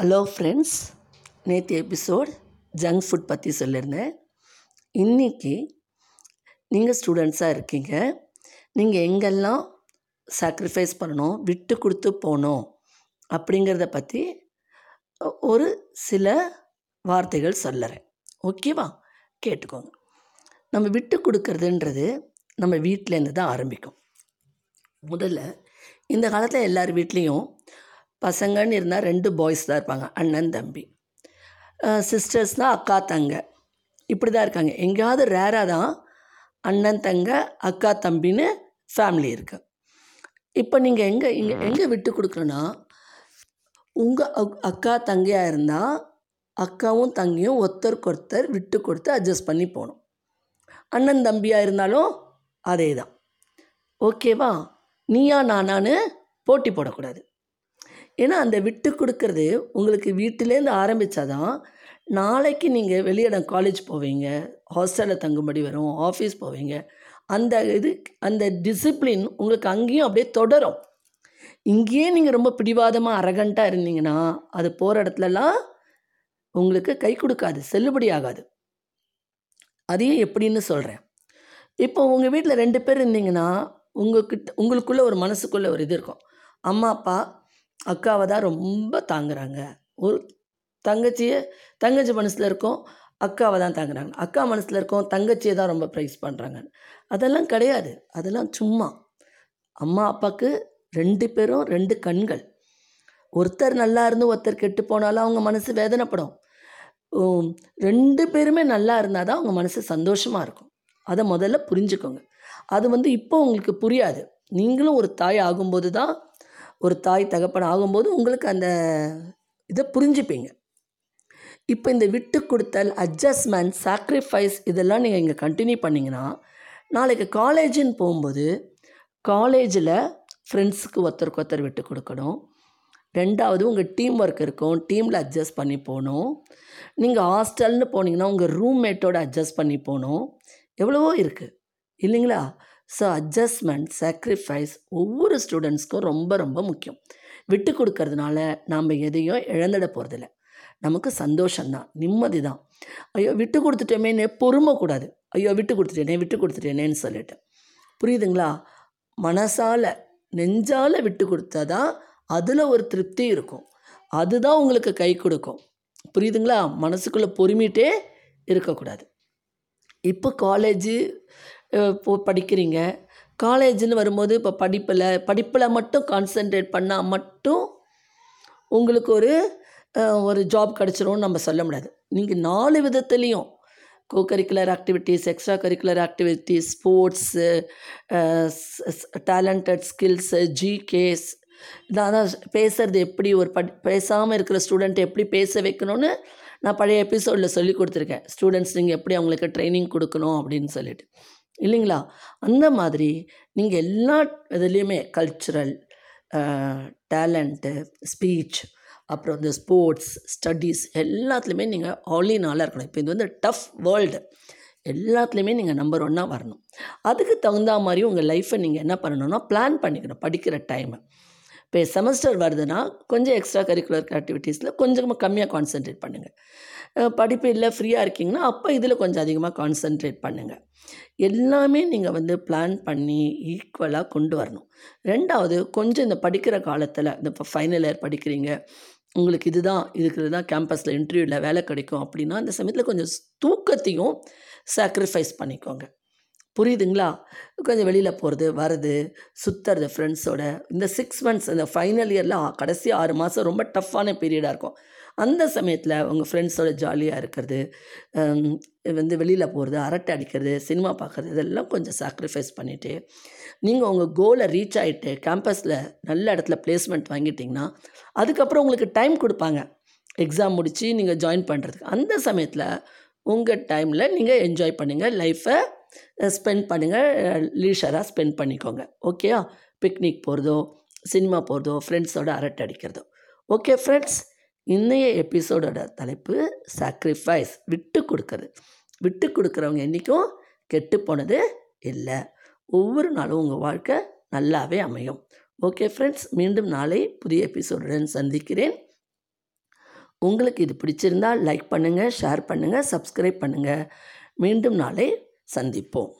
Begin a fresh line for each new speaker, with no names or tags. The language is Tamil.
ஹலோ ஃப்ரெண்ட்ஸ் நேற்று எபிசோட் ஜங்க் ஃபுட் பற்றி சொல்லியிருந்தேன் இன்றைக்கி நீங்கள் ஸ்டூடெண்ட்ஸாக இருக்கீங்க. நீங்கள் எங்கெல்லாம் சாக்ரிஃபைஸ் பண்ணணும் விட்டு கொடுத்து போகணும் அப்படிங்கிறத பற்றி ஒரு சில வார்த்தைகள் சொல்லுறேன். ஓகேவா கேட்டுக்கோங்க. நம்ம விட்டு கொடுக்கறதுன்றது நம்ம வீட்டிலேருந்து தான் ஆரம்பிக்கும். முதல்ல இந்த காலத்தில் எல்லார் வீட்லேயும் பசங்கன்னு இருந்தால் ரெண்டு பாய்ஸ் தான் இருப்பாங்க அண்ணன் தம்பி. சிஸ்டர்ஸ்னால் அக்கா தங்க. இப்படி தான் இருக்காங்க. எங்கேயாவது ரேராக தான் அண்ணன் தங்க அக்கா தம்பின்னு ஃபேமிலி இருக்குது இப்போ நீங்கள் எங்கே இங்கே எங்கே விட்டு கொடுக்குறோன்னா உங்கள் அக்கா தங்கையாக இருந்தால் அக்காவும் தங்கியும் ஒருத்தருக்கு ஒருத்தர் விட்டு கொடுத்து அட்ஜஸ்ட் பண்ணி போகணும். அண்ணன் தம்பியாக இருந்தாலும் அதே தான் ஓகேவா நீயா நானான்னு போட்டி போடக்கூடாது. ஏன்னா அந்த விட்டு கொடுக்கறது உங்களுக்கு வீட்டிலேருந்து ஆரம்பித்தாதான் நாளைக்கு நீங்கள் வெளியிடம் காலேஜ் போவீங்க ஹாஸ்டலில் தங்கும்படி வரும் ஆஃபீஸ் போவீங்க அந்த இது அந்த டிசிப்ளின் உங்களுக்கு அங்கேயும் அப்படியே தொடரும். இங்கேயே நீங்கள் ரொம்ப பிடிவாதமாக அரகண்ட்டாக இருந்தீங்கன்னா அது போகிற இடத்துலலாம் உங்களுக்கு கை கொடுக்காது செல்லுபடி ஆகாது. அதையும் எப்படின்னு சொல்கிறேன் இப்போ உங்கள் வீட்டில் ரெண்டு பேர் இருந்தீங்கன்னா உங்கள்கிட்ட உங்களுக்குள்ளே ஒரு மனசுக்குள்ளே ஒரு இது இருக்கும். அம்மா அப்பா அக்காவை தான் ரொம்ப தாங்குறாங்க. ஒரு தங்கச்சியை தங்கச்சி மனசில் இருக்கும் அக்காவை தான் தாங்குறாங்க. அக்கா மனசில் இருக்கும் தங்கச்சியை தான் ரொம்ப ப்ரைஸ் பண்ணுறாங்க அதெல்லாம் கிடையாது. அதெல்லாம் சும்மா. அம்மா அப்பாவுக்கு ரெண்டு பேரும் ரெண்டு கண்கள். ஒருத்தர் நல்லா இருந்து ஒருத்தர் கெட்டு போனாலும் அவங்க மனசு வேதனைப்படும். ரெண்டு பேருமே நல்லா இருந்தால் தான் அவங்க மனசு சந்தோஷமாக இருக்கும். அதை முதல்ல புரிஞ்சுக்கோங்க. அது வந்து இப்போ உங்களுக்கு புரியாது. நீங்களும் ஒரு தாய் ஆகும்போது தான் ஒரு தாய் தகப்பன் ஆகும்போது உங்களுக்கு அந்த இதை புரிஞ்சுப்பீங்க. இப்போ இந்த விட்டு கொடுத்தல் அட்ஜஸ்ட்மெண்ட் சாக்ரிஃபைஸ் இதெல்லாம் நீங்கள் இங்கே கண்டினியூ பண்ணிங்கன்னா நாளைக்கு காலேஜுன்னு போகும்போது காலேஜில் ஃப்ரெண்ட்ஸுக்கு ஒருத்தருக்கு ஒருத்தர் விட்டு கொடுக்கணும். ரெண்டாவது உங்கள் டீம் ஒர்க் இருக்கும் டீமில் அட்ஜஸ்ட் பண்ணி போகணும். நீங்கள் ஹாஸ்டல்னு போனீங்கன்னா உங்கள் ரூம்மேட்டோட அட்ஜஸ்ட் பண்ணி போகணும். எவ்வளவோ இருக்குது இல்லைங்களா? ஸோ அட்ஜஸ்ட்மெண்ட் சாக்ரிஃபைஸ் ஒவ்வொரு ஸ்டூடெண்ட்ஸ்க்கும் ரொம்ப ரொம்ப முக்கியம். விட்டு கொடுக்கறதுனால நாம் எதையும் இழந்துட போகிறதில்ல நமக்கு சந்தோஷம்தான் நிம்மதி தான் ஐயோ விட்டு கொடுத்துட்டோமேனே பொறுமக்கூடாது. ஐயோ விட்டு கொடுத்துட்டேனே விட்டு கொடுத்துட்டேனேன்னு சொல்லிட்டு. புரியுதுங்களா? மனசால் நெஞ்சால் விட்டு கொடுத்தா தான் அதில் ஒரு திருப்தி இருக்கும். அதுதான் உங்களுக்கு கை கொடுக்கும். புரியுதுங்களா? மனசுக்குள்ளே பொறுமிட்டே இருக்கக்கூடாது. இப்போ காலேஜு இப்போ படிக்கிறீங்க. காலேஜுன்னு வரும்போது இப்போ படிப்பில் படிப்பில் மட்டும் கான்சென்ட்ரேட் பண்ணால் மட்டும் உங்களுக்கு ஒரு ஒரு ஜாப் கிடச்சிரும்னு நம்ம சொல்ல முடியாது. நீங்கள் நாலு விதத்துலேயும் co curricular activities extra curricular activities sports talented skills GKs நான் தான் பேசுகிறது எப்படி ஒரு படி பேசாமல் இருக்கிற ஸ்டூடெண்ட்டை எப்படி பேச வைக்கணும்னு நான் பழைய எபிசோடில் சொல்லி கொடுத்துருக்கேன். ஸ்டூடெண்ட்ஸ் நீங்கள் எப்படி அவங்களுக்கு ட்ரைனிங் கொடுக்கணும் அப்படின்னு சொல்லிட்டு. இல்லைங்களா? அந்த மாதிரி நீங்கள் எல்லா இதுலேயுமே கல்ச்சுரல் டேலண்ட்டு ஸ்பீச் அப்புறம் இந்த ஸ்போர்ட்ஸ் ஸ்டடீஸ் எல்லாத்துலேயுமே நீங்கள் ஆலி இன் இருக்கணும். இப்போ இது வந்து டஃப் வேர்ல்டு எல்லாத்துலேயுமே நீங்கள் நம்பர் ஒன்னாக வரணும். அதுக்கு தகுந்த மாதிரி உங்கள் லைஃப்பை நீங்கள் என்ன பண்ணணும்னா பிளான் பண்ணிக்கணும். படிக்கிற டைமை இப்போ செமஸ்டர் வருதுன்னா கொஞ்சம் எக்ஸ்ட்ரா கரிக்குலர் ஆக்டிவிட்டீஸில் கொஞ்சம் கம்மியாக கான்சென்ட்ரேட் பண்ணுங்கள் படிப்பு இல்லை ஃப்ரீயாக இருக்கீங்கன்னா அப்போ இதில் கொஞ்சம் அதிகமாக கான்சென்ட்ரேட் பண்ணுங்கள் எல்லாமே நீங்கள் வந்து பிளான் பண்ணி ஈக்குவலாக கொண்டு வரணும். ரெண்டாவது கொஞ்சம் இந்த படிக்கிற காலத்தில் இந்த இப்போ ஃபைனல் இயர் படிக்கிறீங்க உங்களுக்கு இதுதான் இருக்கிறது தான் கேம்பஸில் இன்டர்வியூவில் வேலை கிடைக்கும் அப்படின்னா அந்த சமயத்தில் கொஞ்சம் தூக்கத்தையும் சாக்ரிஃபைஸ் பண்ணிக்கோங்க. புரியுதுங்களா? கொஞ்சம் வெளியில் போகிறது வர்றது சுற்றுறது ஃப்ரெண்ட்ஸோட இந்த சிக்ஸ் மந்த்ஸ் இந்த ஃபைனல் இயரில் கடைசி ஆறு மாதம் ரொம்ப டஃப்பான பீரியடாக இருக்கும். அந்த சமயத்தில் உங்கள் ஃப்ரெண்ட்ஸோட ஜாலியாக இருக்கிறது வந்து வெளியில் போகிறது அரட்டை அடிக்கிறது சினிமா பார்க்குறது இதெல்லாம் கொஞ்சம் சாக்ரிஃபைஸ் பண்ணிவிட்டு நீங்கள் உங்கள் கோலை ரீச் ஆகிட்டு கேம்பஸில் நல்ல இடத்துல பிளேஸ்மெண்ட் வாங்கிட்டிங்கன்னா அதுக்கப்புறம் உங்களுக்கு டைம் கொடுப்பாங்க. எக்ஸாம் முடித்து நீங்கள் ஜாயின் பண்ணுறதுக்கு அந்த சமயத்தில் உங்கள் டைமில் நீங்கள் என்ஜாய் பண்ணுங்கள் லைஃப்பை ஸ்பெண்ட் பண்ணுங்கள் லீஷராக ஸ்பெண்ட் பண்ணிக்கோங்க. ஓகேயா பிக்னிக் போகிறதோ சினிமா போகிறதோ ஃப்ரெண்ட்ஸோட அரட்டை அடிக்கிறதோ. ஓகே ஃப்ரெண்ட்ஸ் இன்றைய எபிசோடோட தலைப்பு சாக்ரிஃபைஸ் விட்டு கொடுக்குறது. விட்டு கொடுக்குறவங்க என்றைக்கும் கெட்டு போனது இல்லை. ஒவ்வொரு நாளும் உங்கள் வாழ்க்கை நல்லாவே அமையும். ஓகே ஃப்ரெண்ட்ஸ் மீண்டும் நாளை புதிய எபிசோடுடன் சந்திக்கிறேன். உங்களுக்கு இது பிடிச்சிருந்தால் லைக் பண்ணுங்கள் ஷேர் பண்ணுங்கள் சப்ஸ்கிரைப் பண்ணுங்கள் மீண்டும் நாளை சந்திப்போம்.